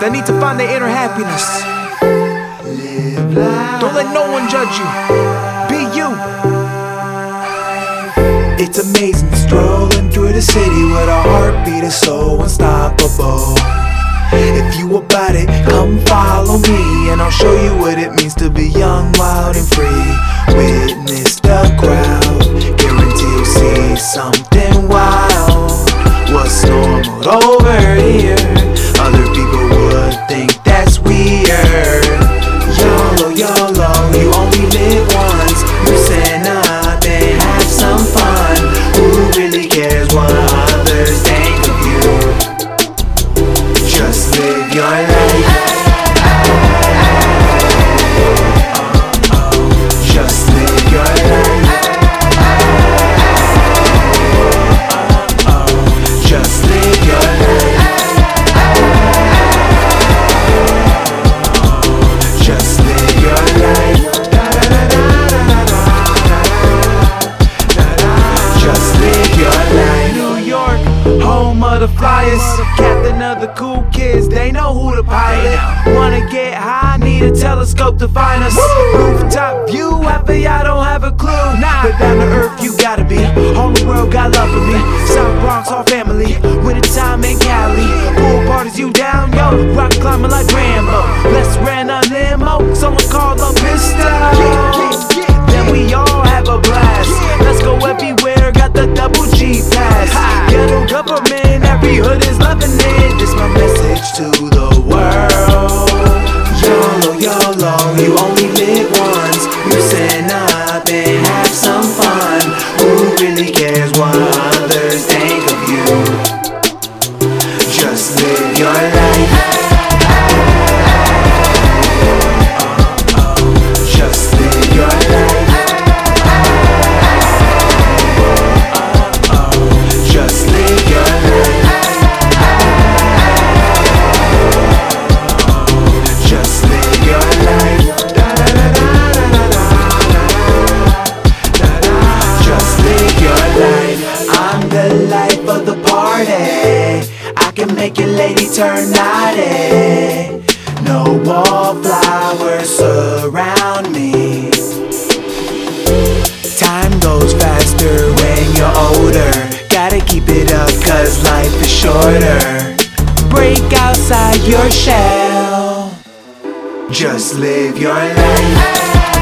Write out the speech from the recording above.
that need to find their inner happiness. Don't let no one judge you. Be you. It's amazing strolling through the city with a heartbeat is so unstoppable. If you about it, come follow me and I'll show you what it means to be young, wild, and free. Witness the crowd, guarantee you'll see something wild. What's normal over here? Your life. Home of the flyers. Captain of the cool kids, they know who the pilot. Wanna get high, need a telescope to find us. Rooftop view, of y'all don't have a clue. But down to earth, you gotta be. Whole world got love for me. South Bronx, all family. Winter time in Cali. Pool parties, you down, yo. Rock climbing like Rambo. Let's world. YOLO, YOLO, you only live once. Loosen up and have some fun. Who really cares what others think of you? Just live your life. Of the party. I can make your lady turn naughty. No wallflowers surround me. Time goes faster when you're older. Gotta keep it up, cause life is shorter. Break outside your shell. Just live your life.